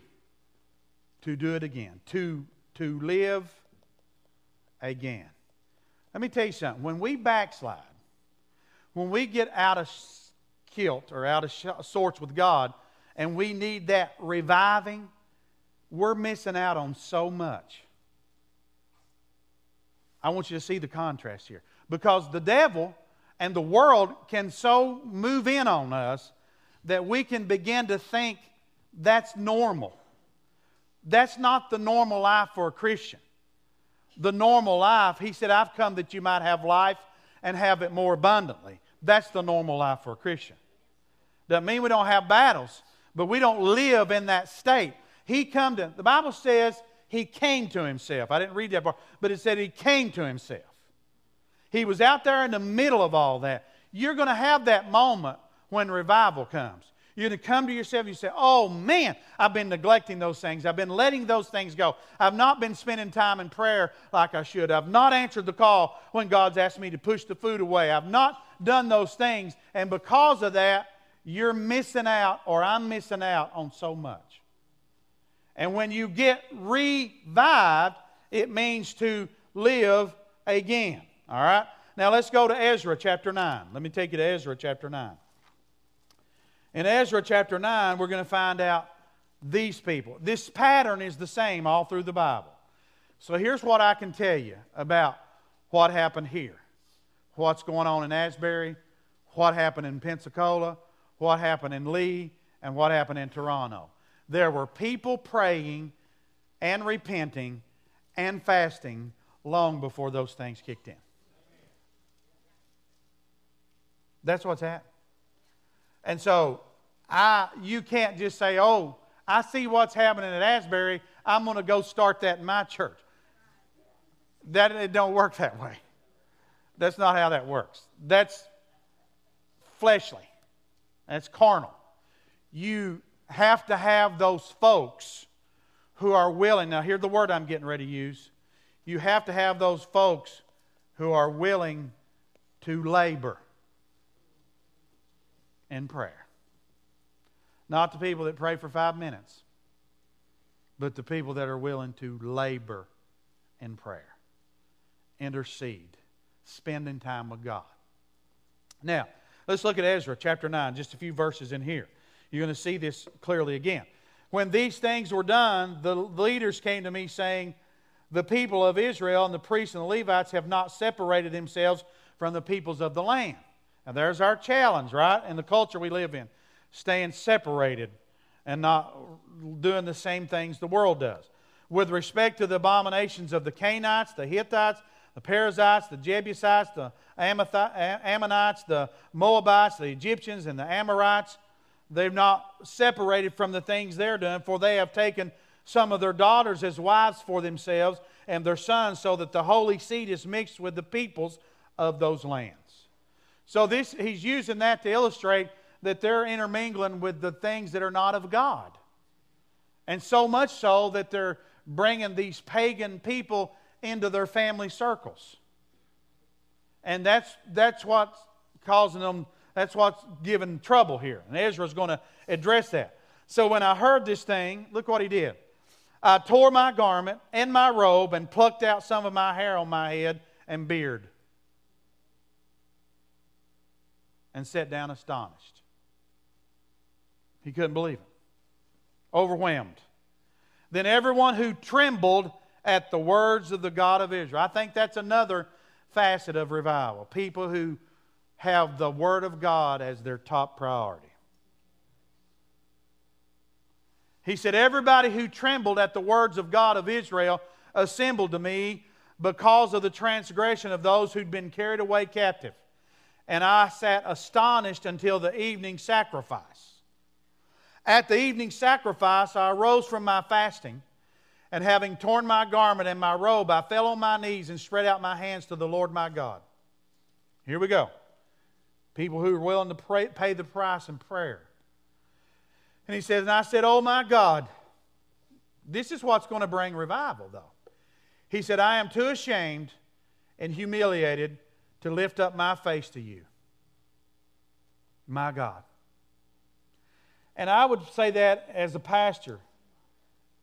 to do it again, to, to live again. Let me tell you something. When we backslide, when we get out of kilt or out of sorts with God, and we need that reviving, we're missing out on so much. I want you to see the contrast here. Because the devil and the world can so move in on us that we can begin to think that's normal. That's not the normal life for a Christian. The normal life, he said, I've come that you might have life and have it more abundantly. That's the normal life for a Christian. Doesn't mean we don't have battles, but we don't live in that state. He come to, the Bible says he came to himself. I didn't read that part, but it said he came to himself. He was out there in the middle of all that. You're going to have that moment when revival comes. You're to come to yourself and you say, Oh man, I've been neglecting those things. I've been letting those things go. I've not been spending time in prayer like I should. I've not answered the call when God's asked me to push the food away. I've not done those things. And because of that, you're missing out, or I'm missing out on so much. And when you get revived, it means to live again. All right? Now let's go to Ezra chapter 9. Let me take you to Ezra chapter 9. In Ezra chapter 9, we're going to find out these people. This pattern is the same all through the Bible. So here's what I can tell you about what happened here what's going on in Asbury, what happened in Pensacola, what happened in Lee, and what happened in Toronto. There were people praying and repenting and fasting long before those things kicked in. That's what's happened. And so I, you can't just say, oh, I see what's happening at Asbury. I'm going to go start that in my church. That it don't work that way. That's not how that works. That's fleshly. That's carnal. You have to have those folks who are willing. Now, hear the word I'm getting ready to use. You have to have those folks who are willing to labor in prayer. Not the people that pray for five minutes, but the people that are willing to labor in prayer, intercede, spending time with God. Now, let's look at Ezra chapter 9, just a few verses in here. You're going to see this clearly again. When these things were done, the leaders came to me saying, The people of Israel and the priests and the Levites have not separated themselves from the peoples of the land. And there's our challenge, right? In the culture we live in, staying separated and not doing the same things the world does. with respect to the abominations of the Canaanites, the Hittites, the Perizzites, the Jebusites, the Ammonites, the Moabites, the Egyptians, and the Amorites. They've not separated from the things they're doing, for they have taken some of their daughters as wives for themselves and their sons, so that the holy seed is mixed with the peoples of those lands. So this he's using that to illustrate that they're intermingling with the things that are not of God. And so much so that they're bringing these pagan people into their family circles. And that's, that's what's causing them, that's what's giving trouble here. And Ezra's going to address that. So when I heard this thing, look what he did. I tore my garment and my robe and plucked out some of my hair on my head and beard and sat down astonished. He couldn't believe it, overwhelmed. Then everyone who trembled at the words of the God of Israel. I think that's another facet of revival. People who have the Word of God as their top priority. He said, Everybody who trembled at the words of God of Israel assembled to me because of the transgression of those who'd been carried away captive. And I sat astonished until the evening sacrifice. At the evening sacrifice, I arose from my fasting and having torn my garment and my robe, I fell on my knees and spread out my hands to the Lord my God. Here we go. People who are willing to pray, pay the price in prayer. And he says, And I said, Oh my God, this is what's going to bring revival, though. He said, I am too ashamed and humiliated to lift up my face to you. My God. And I would say that as a pastor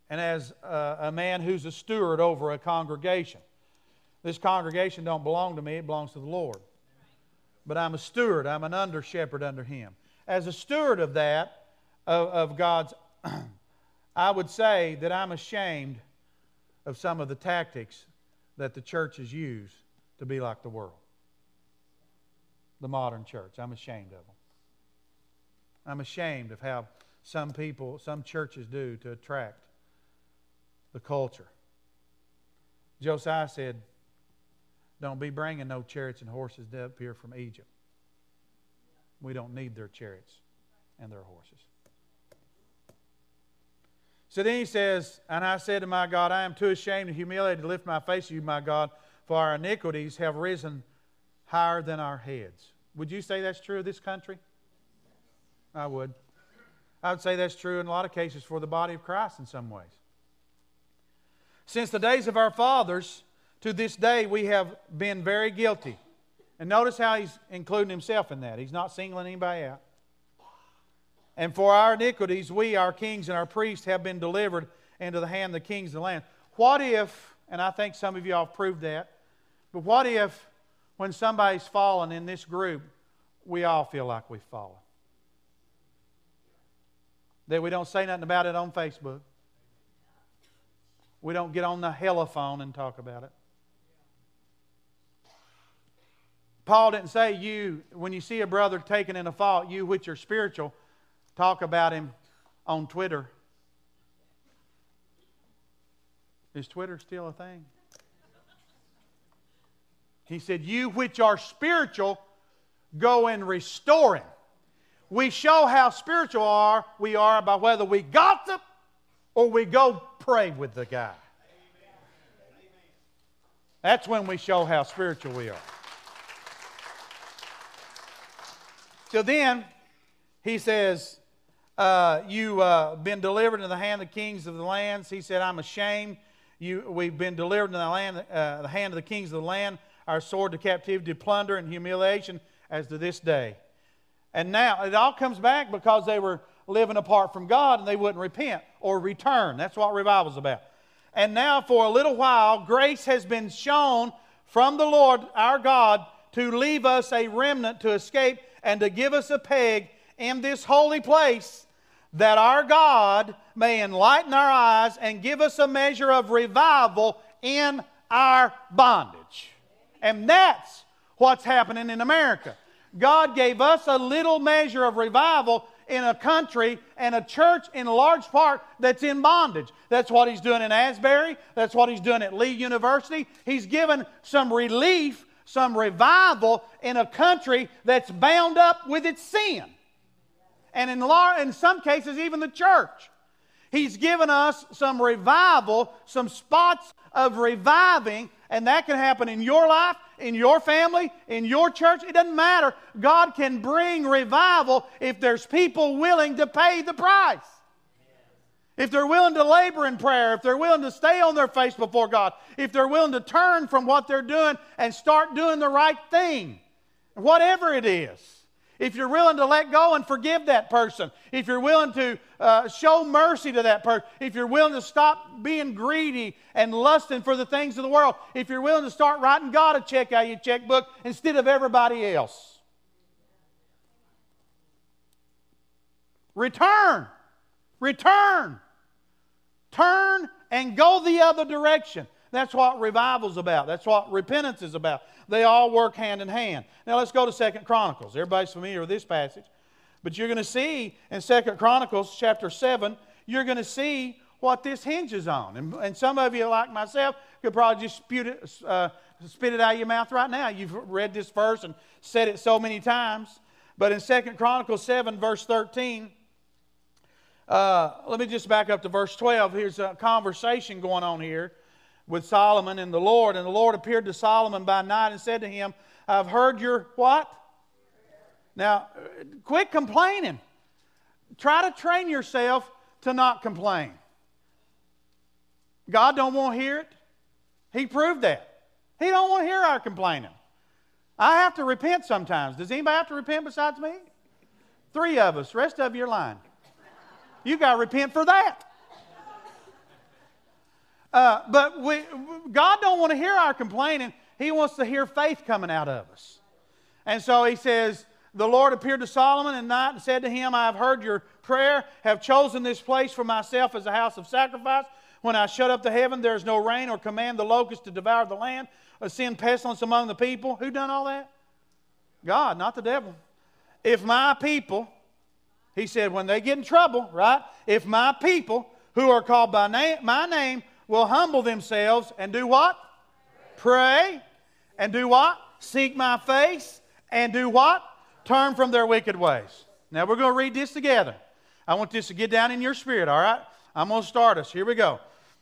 and as a, a man who's a steward over a congregation. This congregation don't belong to me, it belongs to the Lord. But I'm a steward, I'm an under shepherd under him. As a steward of that, of, of God's, I would say that I'm ashamed of some of the tactics that the churches use to be like the world. The modern church. I'm ashamed of them. I'm ashamed of how some people, some churches do to attract the culture. Josiah said, Don't be bringing no chariots and horses up here from Egypt. We don't need their chariots and their horses. So then he says, And I said to my God, I am too ashamed and humiliated to lift my face to you, my God, for our iniquities have risen higher than our heads. Would you say that's true of this country? I would. I would say that's true in a lot of cases for the body of Christ in some ways. Since the days of our fathers to this day, we have been very guilty. And notice how he's including himself in that. He's not singling anybody out. And for our iniquities, we, our kings and our priests, have been delivered into the hand of the kings of the land. What if, and I think some of you all have proved that, but what if when somebody's fallen in this group, we all feel like we've fallen? That we don't say nothing about it on Facebook. We don't get on the telephone and talk about it. Paul didn't say you, when you see a brother taken in a fault, you which are spiritual, talk about him on Twitter. Is Twitter still a thing? He said, You which are spiritual, go and restore him. We show how spiritual are we are by whether we gossip or we go pray with the guy. That's when we show how spiritual we are. So then, he says, uh, You've uh, been delivered into the hand of the kings of the lands. He said, I'm ashamed. You, we've been delivered into the, land, uh, the hand of the kings of the land, our sword to captivity, plunder, and humiliation, as to this day. And now it all comes back because they were living apart from God and they wouldn't repent or return. That's what revival's about. And now, for a little while, grace has been shown from the Lord our God to leave us a remnant to escape and to give us a peg in this holy place that our God may enlighten our eyes and give us a measure of revival in our bondage. And that's what's happening in America. God gave us a little measure of revival in a country and a church in large part that's in bondage. That's what he's doing in Asbury. That's what he's doing at Lee University. He's given some relief, some revival in a country that's bound up with its sin. And in, in some cases, even the church. He's given us some revival, some spots of reviving, and that can happen in your life, in your family, in your church. It doesn't matter. God can bring revival if there's people willing to pay the price. If they're willing to labor in prayer, if they're willing to stay on their face before God, if they're willing to turn from what they're doing and start doing the right thing, whatever it is. If you're willing to let go and forgive that person, if you're willing to uh, show mercy to that person, if you're willing to stop being greedy and lusting for the things of the world, if you're willing to start writing God a check out of your checkbook instead of everybody else. Return. Return. Turn and go the other direction. That's what revival's about. That's what repentance is about. They all work hand in hand. Now let's go to Second Chronicles. Everybody's familiar with this passage. But you're going to see in Second Chronicles chapter 7, you're going to see what this hinges on. And, and some of you, like myself, could probably just spit it, uh, spit it out of your mouth right now. You've read this verse and said it so many times. But in Second Chronicles 7, verse 13, uh, let me just back up to verse 12. Here's a conversation going on here with Solomon and the Lord. And the Lord appeared to Solomon by night and said to him, I've heard your what? Now, quit complaining. Try to train yourself to not complain. God don't want to hear it. He proved that. He don't want to hear our complaining. I have to repent sometimes. Does anybody have to repent besides me? Three of us. Rest of you are lying. You got to repent for that. Uh, but we, God don't want to hear our complaining. He wants to hear faith coming out of us. And so he says, the Lord appeared to Solomon at night and said to him, I have heard your prayer, have chosen this place for myself as a house of sacrifice. When I shut up the heaven, there is no rain, or command the locust to devour the land, or send pestilence among the people. Who done all that? God, not the devil. If my people, he said, when they get in trouble, right? If my people who are called by name, my name will humble themselves and do what? Pray. And do what? Seek my face. And do what? Turn from their wicked ways. Now we're going to read this together. I want this to get down in your spirit, all right? I'm going to start us. Here we go.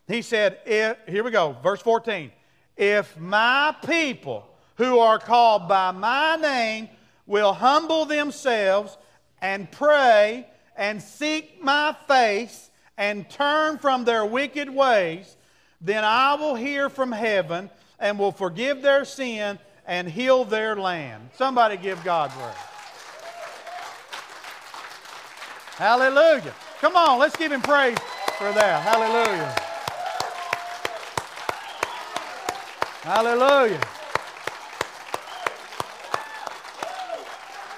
He said, if, here we go, verse 14. If my people who are called by my name will humble themselves and pray and seek my face and turn from their wicked ways, then I will hear from heaven and will forgive their sin and heal their land. Somebody give God word. Hallelujah. Come on, let's give him praise for that. Hallelujah. Hallelujah.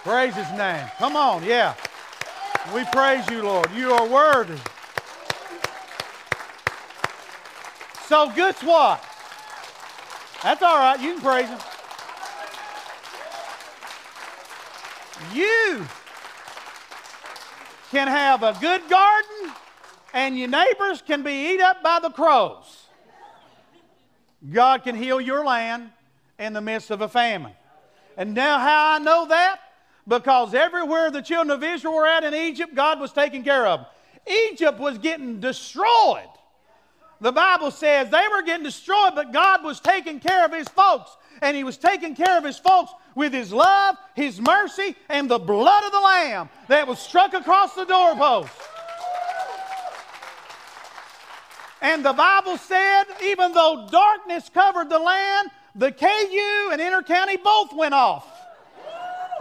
Praise his name. Come on, yeah. We praise you, Lord. You are worthy. So, guess what? That's all right. You can praise Him. You can have a good garden, and your neighbors can be eat up by the crows. God can heal your land in the midst of a famine. And now, how I know that? Because everywhere the children of Israel were at in Egypt, God was taking care of them. Egypt was getting destroyed the Bible says they were getting destroyed, but God was taking care of his folks. And he was taking care of his folks with his love, his mercy, and the blood of the Lamb that was struck across the doorpost. And the Bible said, even though darkness covered the land, the KU and Inter County both went off.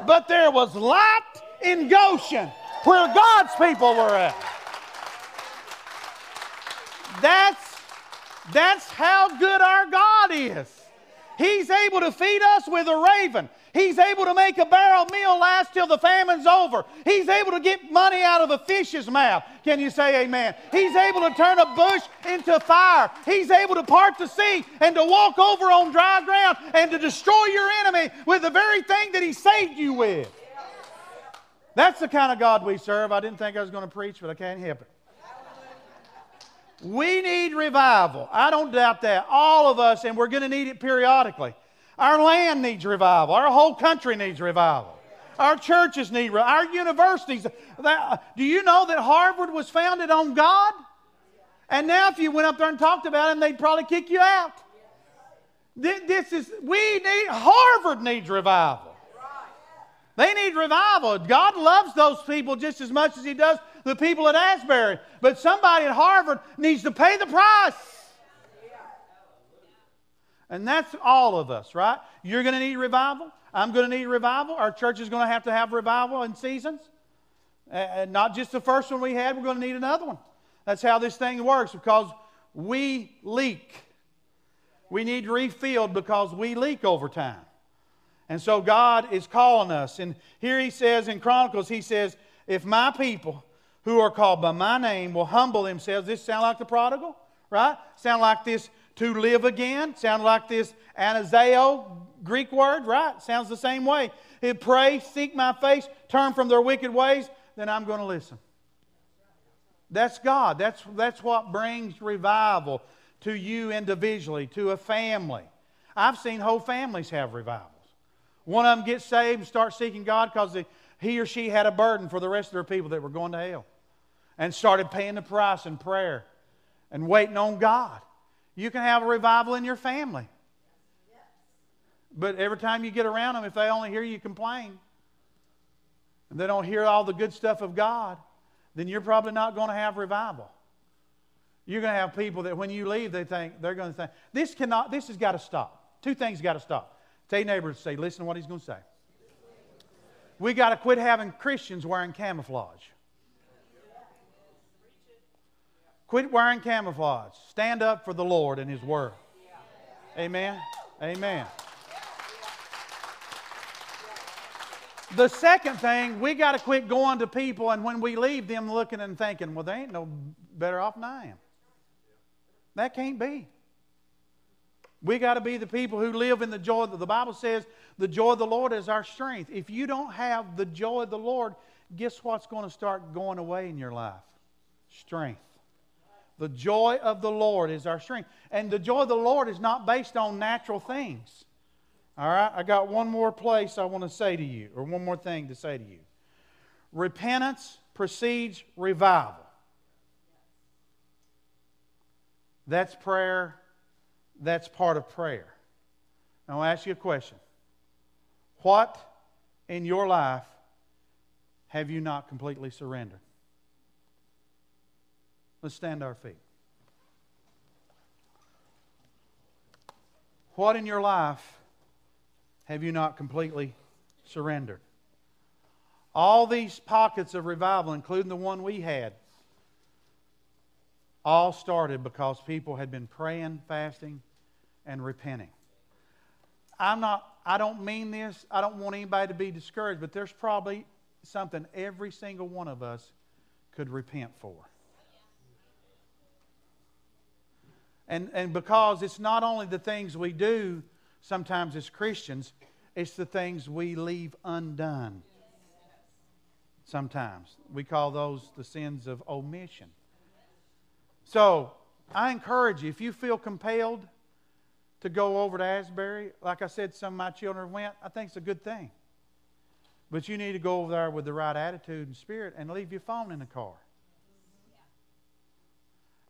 But there was light in Goshen where God's people were at. That's, that's how good our God is. He's able to feed us with a raven. He's able to make a barrel meal last till the famine's over. He's able to get money out of a fish's mouth. Can you say amen? He's able to turn a bush into fire. He's able to part the sea and to walk over on dry ground and to destroy your enemy with the very thing that He saved you with. That's the kind of God we serve. I didn't think I was going to preach, but I can't help it. We need revival. I don't doubt that. All of us, and we're going to need it periodically. Our land needs revival. Our whole country needs revival. Our churches need revival. Our universities. Do you know that Harvard was founded on God? And now, if you went up there and talked about it, they'd probably kick you out. This is, we need, Harvard needs revival. They need revival. God loves those people just as much as He does the people at Asbury. But somebody at Harvard needs to pay the price. And that's all of us, right? You're going to need revival. I'm going to need revival. Our church is going to have to have revival in seasons. Uh, not just the first one we had, we're going to need another one. That's how this thing works because we leak. We need refilled because we leak over time. And so God is calling us. And here he says in Chronicles, he says, If my people who are called by my name will humble themselves, this sound like the prodigal, right? Sound like this to live again? Sound like this anazao Greek word, right? Sounds the same way. He'd pray, seek my face, turn from their wicked ways, then I'm going to listen. That's God. That's, that's what brings revival to you individually, to a family. I've seen whole families have revivals. One of them gets saved and starts seeking God because he or she had a burden for the rest of their people that were going to hell and started paying the price in prayer and waiting on God. You can have a revival in your family. But every time you get around them, if they only hear you complain and they don't hear all the good stuff of God, then you're probably not going to have revival. You're going to have people that when you leave, they think they're going to think this cannot. This has got to stop. Two things got to stop. Tell your neighbor to say, listen to what he's going to say. We got to quit having Christians wearing camouflage. Quit wearing camouflage. Stand up for the Lord and His Word. Amen. Amen. The second thing, we got to quit going to people and when we leave them looking and thinking, well, they ain't no better off than I am. That can't be. We got to be the people who live in the joy. That the Bible says the joy of the Lord is our strength. If you don't have the joy of the Lord, guess what's going to start going away in your life? Strength. The joy of the Lord is our strength. And the joy of the Lord is not based on natural things. All right? I got one more place I want to say to you, or one more thing to say to you. Repentance precedes revival. That's prayer that's part of prayer. Now, I'll ask you a question. What in your life have you not completely surrendered? Let's stand our feet. What in your life have you not completely surrendered? All these pockets of revival, including the one we had, all started because people had been praying, fasting, and repenting. I'm not, I don't mean this, I don't want anybody to be discouraged, but there's probably something every single one of us could repent for. And, and because it's not only the things we do sometimes as Christians, it's the things we leave undone sometimes. We call those the sins of omission. So I encourage you, if you feel compelled to go over to Asbury, like I said, some of my children went, I think it's a good thing. But you need to go over there with the right attitude and spirit and leave your phone in the car.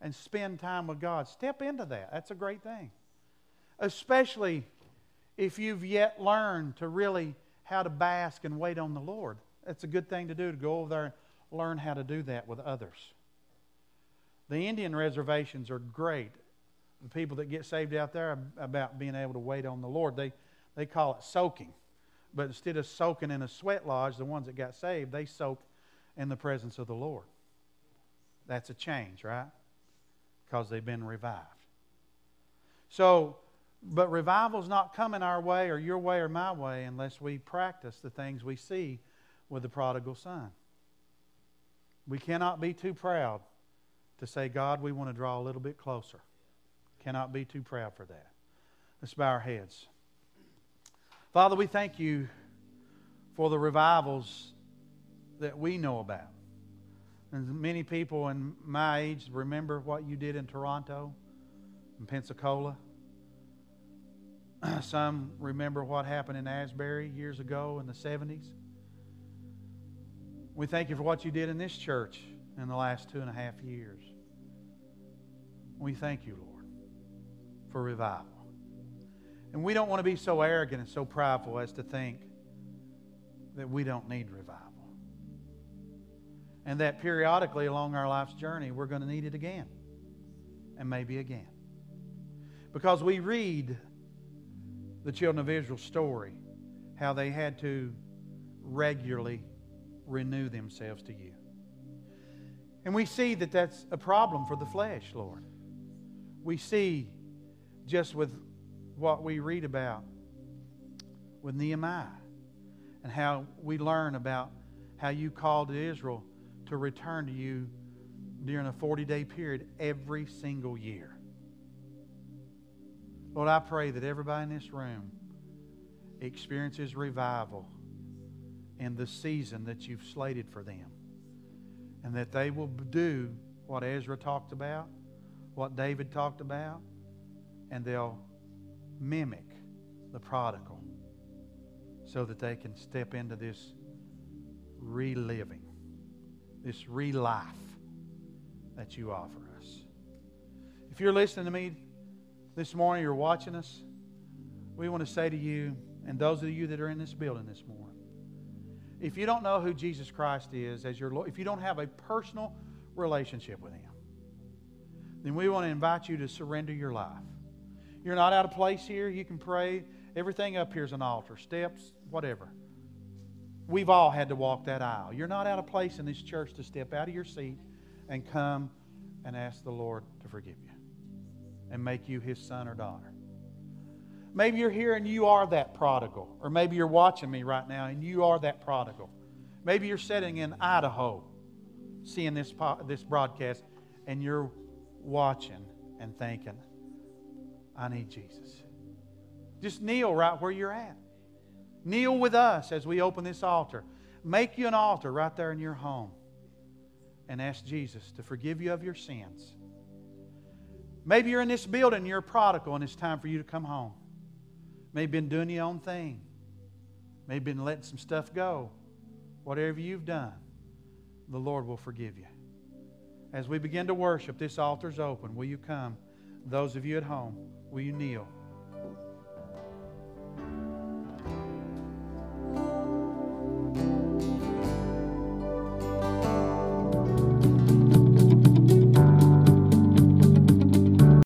And spend time with God. Step into that. That's a great thing. Especially if you've yet learned to really how to bask and wait on the Lord. That's a good thing to do to go over there and learn how to do that with others. The Indian reservations are great. The people that get saved out there about being able to wait on the Lord, they, they call it soaking. But instead of soaking in a sweat lodge, the ones that got saved, they soak in the presence of the Lord. That's a change, right? Because they've been revived. So, but revival's not coming our way or your way or my way unless we practice the things we see with the prodigal son. We cannot be too proud to say, God, we want to draw a little bit closer. Cannot be too proud for that. Let's bow our heads. Father, we thank you for the revivals that we know about. And many people in my age remember what you did in Toronto, in Pensacola. Some remember what happened in Asbury years ago in the 70s. We thank you for what you did in this church in the last two and a half years. We thank you, Lord, for revival. And we don't want to be so arrogant and so prideful as to think that we don't need revival. And that periodically along our life's journey, we're going to need it again. And maybe again. Because we read the children of Israel's story, how they had to regularly renew themselves to you. And we see that that's a problem for the flesh, Lord. We see just with what we read about with Nehemiah and how we learn about how you called Israel to return to you during a 40 day period every single year. Lord, I pray that everybody in this room experiences revival in the season that you've slated for them. And that they will do what Ezra talked about, what David talked about, and they'll mimic the prodigal so that they can step into this reliving, this re life that you offer us. If you're listening to me this morning, you're watching us, we want to say to you, and those of you that are in this building this morning, if you don't know who Jesus Christ is as your Lord, if you don't have a personal relationship with Him, then we want to invite you to surrender your life. You're not out of place here. You can pray. Everything up here is an altar, steps, whatever. We've all had to walk that aisle. You're not out of place in this church to step out of your seat and come and ask the Lord to forgive you and make you his son or daughter. Maybe you're here and you are that prodigal. Or maybe you're watching me right now and you are that prodigal. Maybe you're sitting in Idaho seeing this, this broadcast and you're watching and thinking, I need Jesus. Just kneel right where you're at. Kneel with us as we open this altar. Make you an altar right there in your home and ask Jesus to forgive you of your sins. Maybe you're in this building you're a prodigal and it's time for you to come home. Maybe been doing your own thing. Maybe been letting some stuff go. Whatever you've done, the Lord will forgive you. As we begin to worship, this altar's open. Will you come? Those of you at home, will you kneel?